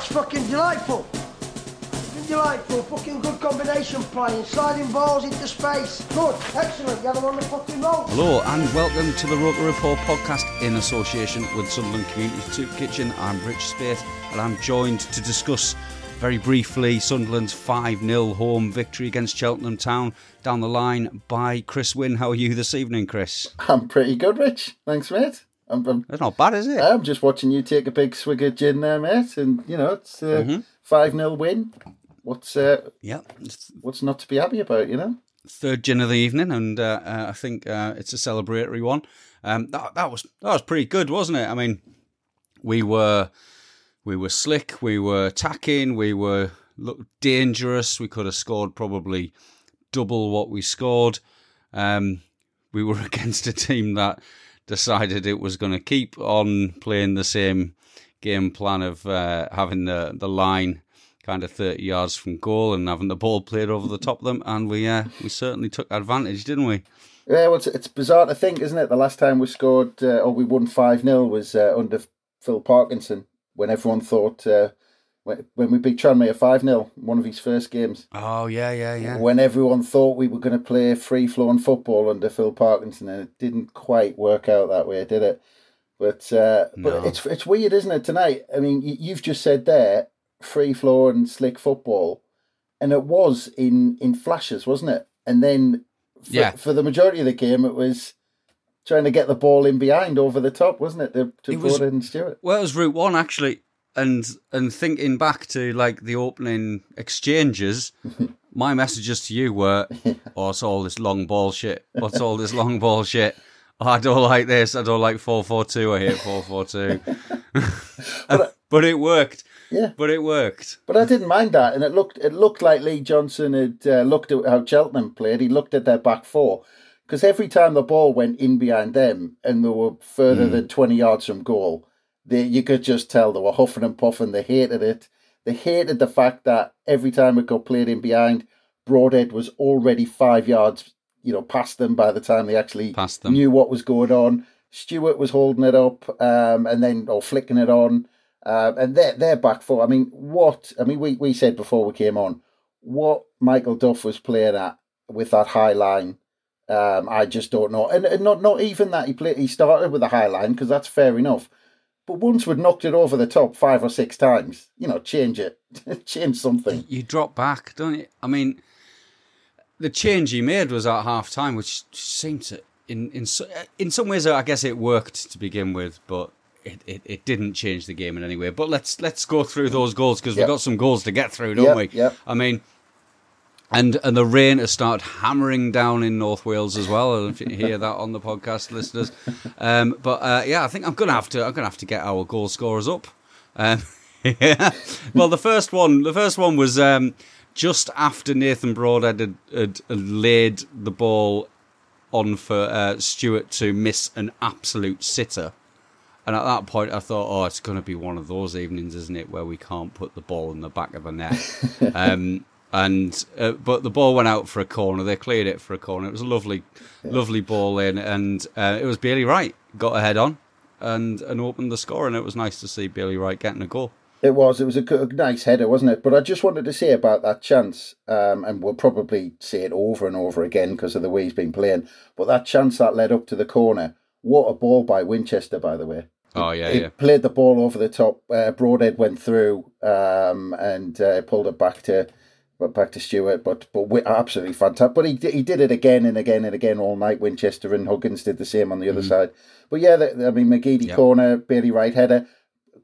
That's fucking delightful. Fucking delightful. Fucking good combination playing. Sliding balls into space. Good. Excellent. You have them on the fucking roll. Hello and welcome to the Roker Report podcast in association with Sunderland Community Soup Kitchen. I'm Rich Spate and I'm joined to discuss very briefly Sunderland's 5 0 home victory against Cheltenham Town down the line by Chris Wynn. How are you this evening, Chris? I'm pretty good, Rich. Thanks, mate. I'm, I'm, That's not bad, is it? I'm just watching you take a big swig of gin there, mate, and you know it's a five 0 win. What's uh, yeah. What's not to be happy about, you know? third gin of the evening, and uh, uh, I think uh, it's a celebratory one. Um, that, that was that was pretty good, wasn't it? I mean, we were we were slick, we were attacking, we were looked dangerous. We could have scored probably double what we scored. Um, we were against a team that decided it was going to keep on playing the same game plan of uh, having the the line kind of 30 yards from goal and having the ball played over the top of them and we uh, we certainly took advantage didn't we Yeah, well, it's, it's bizarre to think, isn't it? The last time we scored uh, or we won five 0 was uh, under Phil Parkinson when everyone thought uh, when, we beat Tranmere five 0 one of his first games. oh yeah yeah yeah When everyone thought we were going to play free flowing football under Phil Parkinson, and it didn't quite work out that way, did it? But uh, No. but it's it's weird, isn't it? Tonight, I mean, you- you've just said there free flowing slick football, and it was in in flashes, wasn't it? And then for, Yeah. for the majority of the game, it was trying to get the ball in behind over the top, wasn't it? To, to It was- Gordon Stewart. Well, it was Route One actually, and and thinking back to like the opening exchanges, my messages to you were, "Oh, it's all this long ball shit. What's all this long ball shit? Oh, I don't like this. I don't like four four two. I hate four four two. But it worked. Yeah. But it worked. But I didn't mind that, and it looked it looked like Lee Johnson had uh, looked at how Cheltenham played. He looked at their back four because every time the ball went in behind them and they were further than twenty yards from goal, they you could just tell they were huffing and puffing. They hated it. They hated the fact that every time it got played in behind, Broadhead was already five yards, you know, past them by the time they actually knew what was going on. Stewart was holding it up, um, and then or flicking it on. Um, and their their back four. I mean, what? I mean, we, we said before we came on, what Michael Duff was playing at with that high line. Um, I just don't know, and, and not not even that he played. He started with a high line because that's fair enough. But once we'd knocked it over the top five or six times, you know, change it, change something. You drop back, don't you? I mean, the change he made was at half time, which seemed to, in in in some ways, I guess it worked to begin with, but it, it, it didn't change the game in any way. But let's let's go through those goals because Yep. we've got some goals to get through, don't Yep, we? yep. I mean. And and the rain has started hammering down in North Wales as well. I don't if you hear that on the podcast, listeners. Um, but uh, yeah, I think I'm gonna have to I'm gonna have to get our goal scorers up. Um, yeah. Well, the first one, the first one was um, just after Nathan Broadhead had, had, had laid the ball on for uh, Stewart to miss an absolute sitter. And at that point, I thought, oh, it's going to be one of those evenings, isn't it, where we can't put the ball in the back of the net. um, and uh, but the ball went out for a corner. They cleared it for a corner. It was a lovely, lovely ball in, and uh, it was Bailey Wright got a head on and and opened the score, and it was nice to see Bailey Wright getting a goal. It was. It was a, good- nice header, wasn't it? But I just wanted to say about that chance, um, and we'll probably say it over and over again because of the way he's been playing. But that chance that led up to the corner, what a ball by Winchester, by the way. Oh yeah, He yeah. played the ball over the top. Uh, Broadhead went through um, and uh, pulled it back to back to Stewart, but but wi- absolutely fantastic. But he he did it again and again and again all night. Winchester and Huggins did the same on the other side. But yeah, the, I mean McGeady Yep. corner, Bailey Wright header,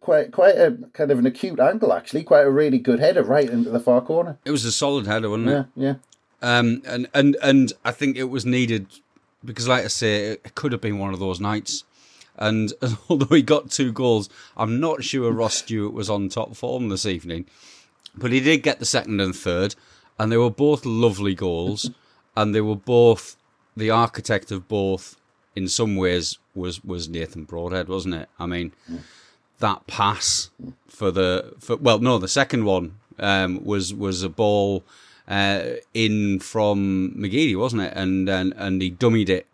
quite quite a kind of an acute angle actually. Quite a really good header right into the far corner. It was a solid header, wasn't Yeah, it? yeah. Um, and and and I think it was needed because, like I say, it could have been one of those nights. And although he got two goals, I'm not sure Ross Stewart was on top form this evening. But he did get the second and third, and they were both lovely goals, and they were both the architect of both. In some ways, was was Nathan Broadhead, wasn't it? I mean, that pass for the for well, no, the second one um, was was a ball uh, in from McGeady, wasn't it? And and and he dummied it,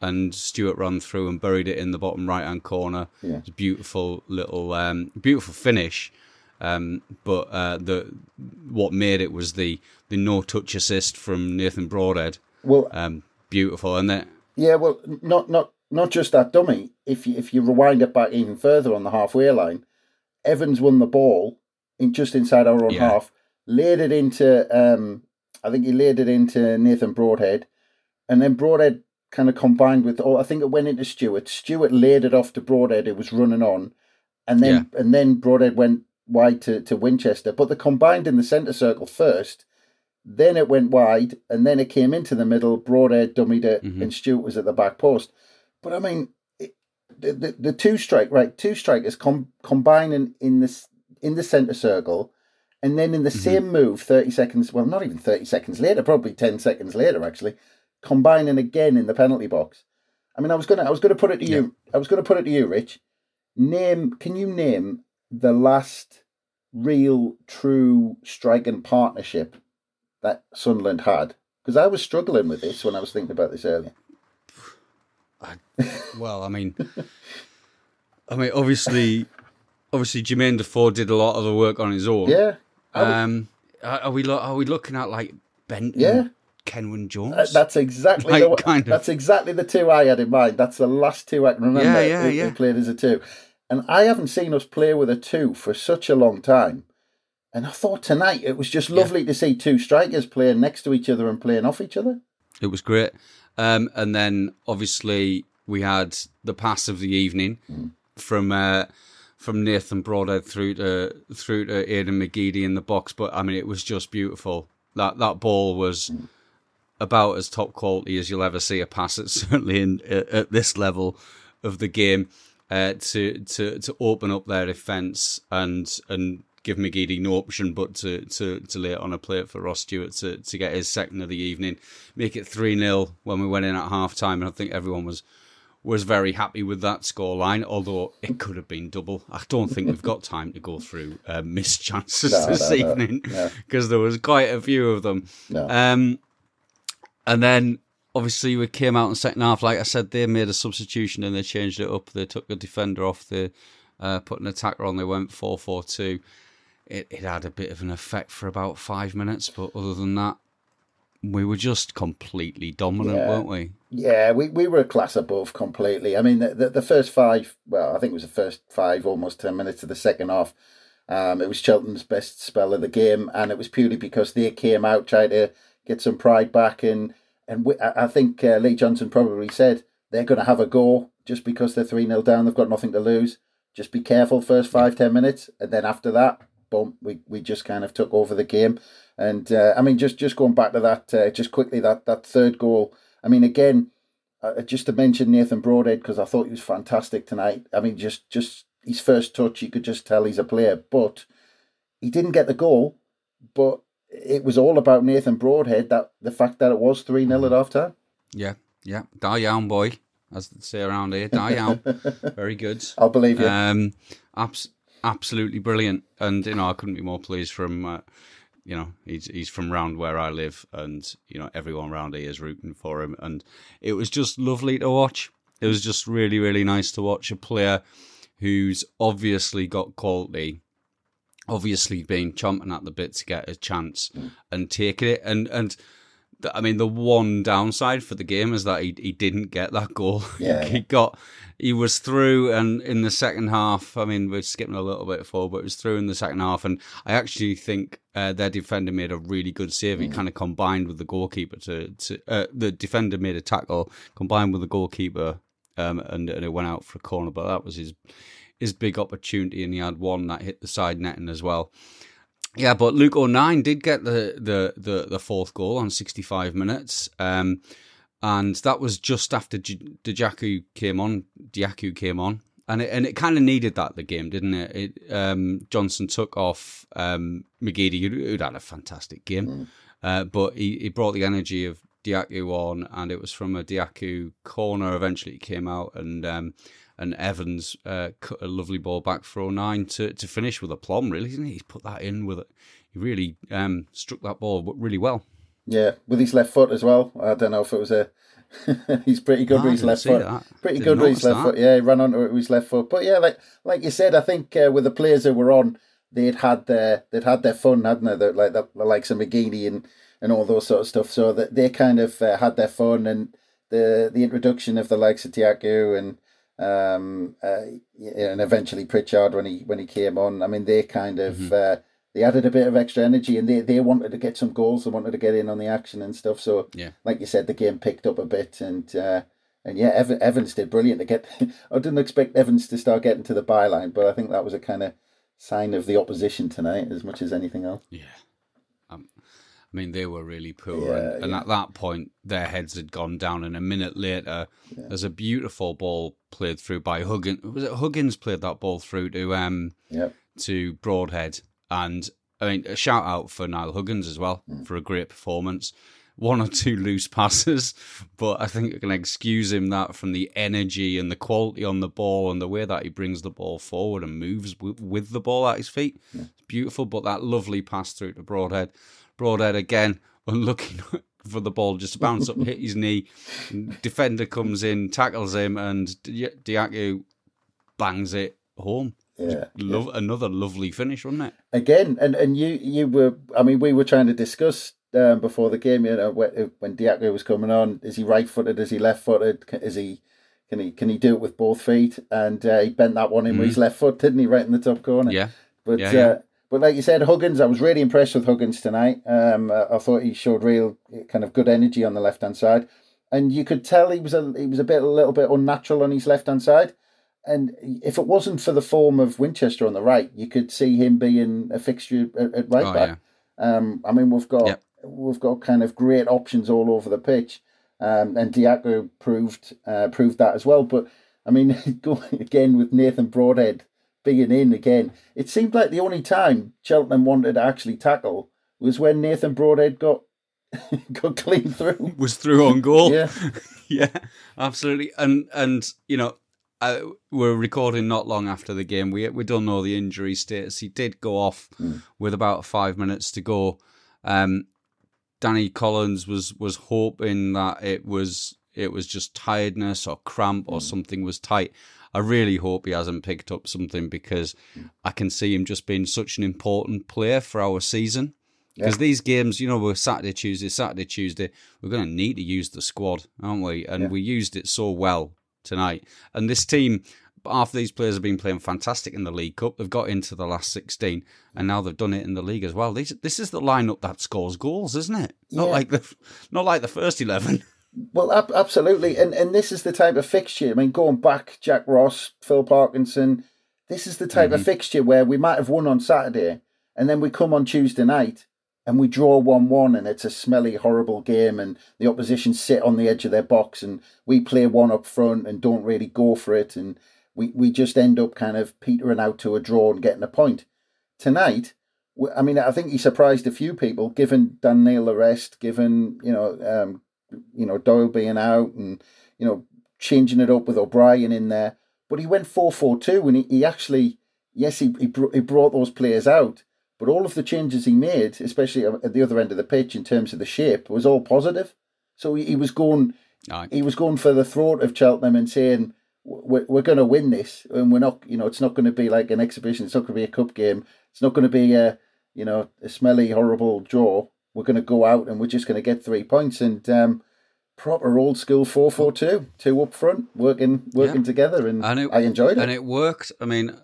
and Stewart ran through and buried it in the bottom right hand corner. Yeah. It's a beautiful little, um, beautiful finish. Um, but uh, the what made it was the the no touch assist from Nathan Broadhead. Well, Um, beautiful, and then Yeah, well, not not not just that dummy. If you if you rewind it back even further on the halfway line, Evans won the ball in just inside our own Yeah. half, laid it into um, I think he laid it into Nathan Broadhead, and then Broadhead kind of combined with oh I think it went into Stewart. Stewart laid it off to Broadhead. It was running on, and then and then Broadhead went wide to, to Winchester. But they combined in the centre circle first. Then it went wide, and then it came into the middle. Broadhead dummied it, mm-hmm. and Stewart was at the back post. But I mean, it, the, the the two strike right, two strikers com- combining in this in the centre circle, and then in the mm-hmm. same move, thirty seconds. Well, not even thirty seconds later, probably ten seconds later, actually, combining again in the penalty box. I mean, I was gonna I was gonna put it to you. I was gonna put it to you, Rich. Name can you name the last real true striking partnership that Sunderland had? Because I was struggling with this when I was thinking about this earlier. Well, I mean, I mean, obviously, obviously, Jermaine Defoe did a lot of the work on his own. Yeah, I Um, are are we lo- are we looking at like Benton, Yeah. Kenwyne Jones? Uh, that's exactly Like, the, kind of. that's exactly the two I had in mind. That's the last two I can remember. Yeah, yeah, who, yeah. who played as a two, and I haven't seen us play with a two for such a long time. And I thought tonight it was just lovely to see two strikers playing next to each other and playing off each other. It was great. Um, and then obviously we had the pass of the evening from uh, from Nathan Broadhead through to through to Aiden McGeady in the box. But I mean, it was just beautiful. That that ball was about as top quality as you'll ever see a pass. At certainly in at, at this level of the game uh, to to to open up their defence and and give McGeady no option but to, to, to lay it on a plate for Ross Stewart to, to get his second of the evening, make it 3 0 when we went in at half time. And I think everyone was was very happy with that scoreline, although it could have been double. I don't think we've got time to go through uh, missed chances No, this no, no, evening no. because there was quite a few of them. No. Um, and then obviously we came out in the second half. Like I said, they made a substitution and they changed it up. They took a defender off. They uh, put an attacker on. They went four four two. It it had a bit of an effect for about five minutes, but other than that, we were just completely dominant, Yeah. weren't we? Yeah, we, we were a class above completely. I mean, the, the, the first five, well, I think it was the first five, almost 10 minutes of the second half. Um, it was Cheltenham's best spell of the game, and it was purely because they came out, tried to get some pride back. And, and we, I think uh, Lee Johnson probably said they're going to have a go just because they're 3 0 down. They've got nothing to lose. Just be careful first five, ten minutes. And then after that, boom, we, we just kind of took over the game. And uh, I mean, just, just going back to that, uh, just quickly, that, that third goal. I mean, again, uh, just to mention Nathan Broadhead because I thought he was fantastic tonight. I mean, just just his first touch, you could just tell he's a player. But he didn't get the goal. But it was all about Nathan Broadhead. That the fact that it was three 0 at half time. Yeah, yeah. Die down, boy, as they say around here. Die down. Very good. I'll believe you. Um, abs- absolutely brilliant, and you know I couldn't be more pleased from. Uh, you know he's he's from round where I live, and you know everyone around here is rooting for him, and it was just lovely to watch. It was just really really nice to watch a player who's obviously got quality, obviously been chomping at the bit to get a chance and taking it, and and I mean, the one downside for the game is that he he didn't get that goal. Yeah. he got he was through, and in the second half, I mean, we're skipping a little bit forward, but it was through in the second half, and I actually think uh, their defender made a really good save. He Mm. kind of combined with the goalkeeper to to uh, the defender made a tackle combined with the goalkeeper, um, and and it went out for a corner. But that was his his big opportunity, and he had one that hit the side netting as well. Yeah, but Luke O'Nien did get the the the, the fourth goal on 65 minutes. Um, and that was just after J- came on. Dajaku came on, and it and it kind of needed that the game, didn't it? It um, Johnson took off um, McGeady, who'd, had a fantastic game, uh, but he, he brought the energy of Dajaku on, and it was from a Dajaku corner. Eventually, it came out, and um, and Evans uh, cut a lovely ball back for O'Nien to to finish with a plum. Really, didn't he? He put that in with it. He really um, struck that ball really well. Yeah, with his left foot as well. I don't know if it was a. he's pretty good Ah, with his left foot. that. Pretty good with his left that. foot. Yeah, he ran onto it with his left foot. But yeah, like like you said, I think uh, with the players who were on, they'd had their they'd had their fun, hadn't they? The, like the, the likes of McGeady and and all those sort of stuff. So that they kind of uh, had their fun and the the introduction of the likes of Tiago and um uh, and eventually Pritchard when he when he came on. I mean, they kind of. Mm-hmm. Uh, they added a bit of extra energy and they, they wanted to get some goals. They wanted to get in on the action and stuff. So, Yeah. like you said, the game picked up a bit and uh, and yeah, Ev- Evans did brilliant to get. I didn't expect Evans to start getting to the byline, but I think that was a kind of sign of the opposition tonight as much as anything else. Yeah. Um, I mean, they were really poor. Yeah, and, and yeah. at that point, their heads had gone down. And a minute later, there's a beautiful ball played through by Huggins. Was it Huggins played that ball through to um Yep. to Broadhead? And I mean, a shout out for Niall Huggins as well for a great performance. One or two loose passes, but I think I can excuse him that from the energy and the quality on the ball and the way that he brings the ball forward and moves with, with the ball at his feet. It's beautiful, but that lovely pass through to Broadhead. Broadhead again, unlucky for the ball just bounce up, hit his knee. Defender comes in, tackles him, and Di- Dajaku bangs it home. Yeah. Love another lovely finish, wasn't it? Again, and, and you you were, I mean, we were trying to discuss um, before the game, you know, when, when Dajaku was coming on, is he right footed? Is he left footed? Is he. Can he can he do it with both feet? And uh, he bent that one in with his left foot, didn't he? Right in the top corner. Mm-hmm. Yeah. But Yeah, yeah. Uh, but like you said, Huggins, I was really impressed with Huggins tonight. Um, I thought he showed real kind of good energy on the left hand side, and you could tell he was a he was a bit a little bit unnatural on his left hand side. And if it wasn't for the form of Winchester on the right, you could see him being a fixture at, at right Oh, back. Um, I mean, we've got Yep. we've got kind of great options all over the pitch, um, and Dajaku proved uh, proved that as well. But I mean, going again with Nathan Broadhead being in again, it seemed like the only time Cheltenham wanted to actually tackle was when Nathan Broadhead got got clean through. Was through on goal. Yeah. yeah, absolutely. And and you know, uh, we're recording not long after the game. We we don't know the injury status. He did go off with about five minutes to go. Um, Danny Collins was was hoping that it was it was just tiredness or cramp or hmm. something was tight. I really hope he hasn't picked up something because hmm. I can see him just being such an important player for our season. Because these games, you know, we're Saturday, Tuesday, Saturday, Tuesday. We're going to need to use the squad, aren't we? And we used it so well tonight. And this team, half these players have been playing fantastic in the League Cup. They've got into the last sixteen, and hmm. now they've done it in the league as well. This, this is the lineup that scores goals, isn't it? Not Yeah. like the, not like the first eleven. Well, ab- absolutely, and and this is the type of fixture. I mean, going back, Jack Ross, Phil Parkinson. This is the type of fixture where we might have won on Saturday, and then we come on Tuesday night and we draw one-one, and it's a smelly, horrible game, and the opposition sit on the edge of their box, and we play one up front and don't really go for it, and we we just end up kind of petering out to a draw and getting a point. Tonight, I mean, I think he surprised a few people, given Dan Neil the rest, given you know. Um, you know, Doyle being out and, you know, changing it up with O'Brien in there. But he went 4 4 2 and he, he actually, yes, he, he, br- he brought those players out, but all of the changes he made, especially at the other end of the pitch in terms of the shape, was all positive. So he, he was going. He was going for the throat of Cheltenham and saying, "We're, we're going to win this, and we're not. You know, it's not going to be like an exhibition. It's not going to be a cup game. It's not going to be a, you know, a smelly, horrible draw. We're going to go out and we're just going to get three points and um, proper old school four four two, two up front, working working yeah. together, and, and it, I enjoyed it. And it worked. I mean,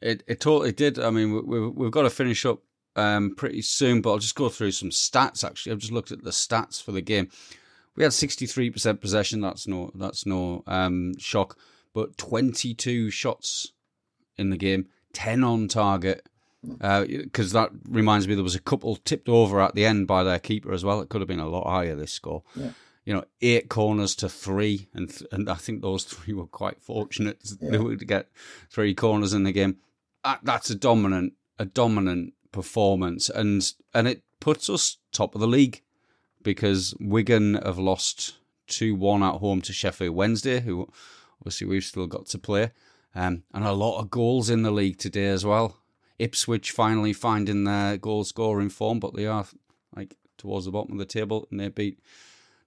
it it totally did. I mean, we, we've got to finish up um, pretty soon, but I'll just go through some stats. Actually, I've just looked at the stats for the game. We had sixty three percent possession. That's no that's no um, shock, but twenty two shots in the game, ten on target because uh, that reminds me there was a couple tipped over at the end by their keeper as well. It could have been a lot higher this score. Yeah. You know, eight corners to three, and th- and I think those three were quite fortunate yeah. to get three corners in the game. that's a dominant a dominant performance, and and it puts us top of the league because Wigan have lost two one at home to Sheffield Wednesday, who obviously we've still got to play, um, and a lot of goals in the league today as well. Ipswich finally finding their goal scoring form, but they are like towards the bottom of the table and they beat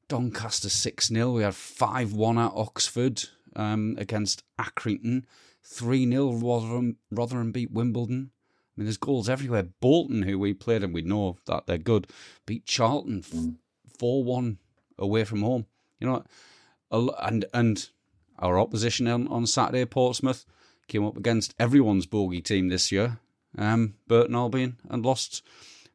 Doncaster 6 0. We had 5 1 at Oxford um, against Accrington. 3 0 Rotherham, Rotherham beat Wimbledon. I mean, there's goals everywhere. Bolton, who we played and we know that they're good, beat Charlton 4 1 away from home. You know, and and our opposition on, on Saturday, Portsmouth, came up against everyone's bogey team this year um, Burton Albion and lost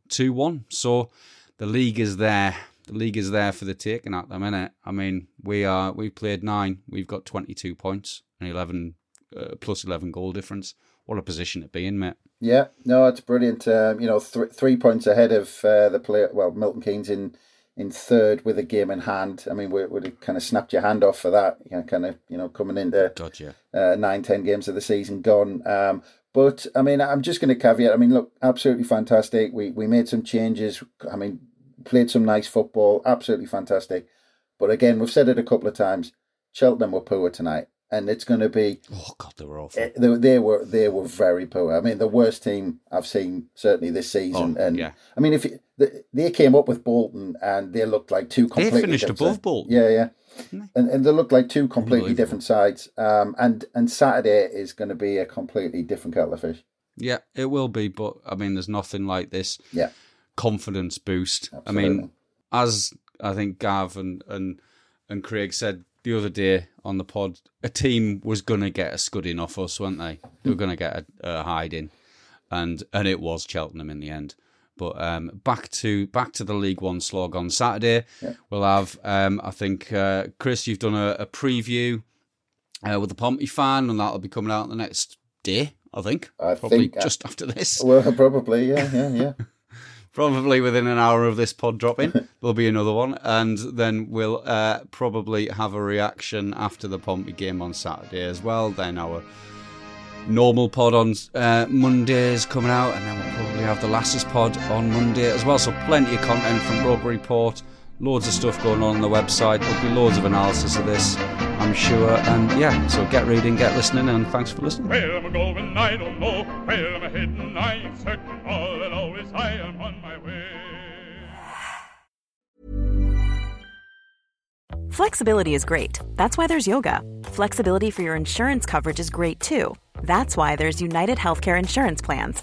2 1. So the league is there. The league is there for the taking at the minute. I mean, we are we've played nine. We've got 22 points and 11 uh, plus 11 goal difference. What a position to be in, mate. Yeah, no, it's brilliant. Um, you know, th- three points ahead of uh, the player. Well, Milton Keynes in in third with a game in hand. I mean, we would have kind of snapped your hand off for that. You know, kind of you know coming into God, yeah. uh, nine, ten games of the season gone. Um, but I mean, I'm just going to caveat. I mean, look, absolutely fantastic. We we made some changes. I mean, played some nice football. Absolutely fantastic. But again, we've said it a couple of times. Cheltenham were poor tonight, and it's going to be. Oh God, they were awful. Eh, they, they, were they were very poor. I mean, the worst team I've seen certainly this season. Oh, and yeah. I mean, if they came up with Bolton and they looked like two completely. They finished above Bolton. Yeah, yeah and, and they look like two completely different sides. Um, and and Saturday is going to be a completely different kettle of fish. Yeah, it will be. But I mean, there's nothing like this. Yeah. confidence boost. Absolutely. I mean, as I think Gav and and and Craig said the other day on the pod, a team was going to get a scudding off us, weren't they? They were going to get a, a hiding, and and it was Cheltenham in the end. But um, back to back to the League One slog on Saturday. Yeah. We'll have, um, I think, uh, Chris, you've done a, a preview uh, with the Pompey fan, and that'll be coming out the next day. I think. I probably think, uh, just after this. Well, probably, yeah, yeah, yeah. probably within an hour of this pod dropping, there'll be another one, and then we'll uh, probably have a reaction after the Pompey game on Saturday as well. Then our normal pod on uh, Mondays coming out, and then we'll probably have the Lasses pod on Monday as well. So plenty of content from Roker Report, loads of stuff going on on the website. There'll be loads of analysis of this, I'm sure. And yeah, so get reading, get listening, and thanks for listening. Where am I going? I don't know. Where am I heading? I ain't certain. All that always I am on my way. Flexibility is great. That's why there's yoga. Flexibility for your insurance coverage is great too. That's why there's United Healthcare Insurance Plans.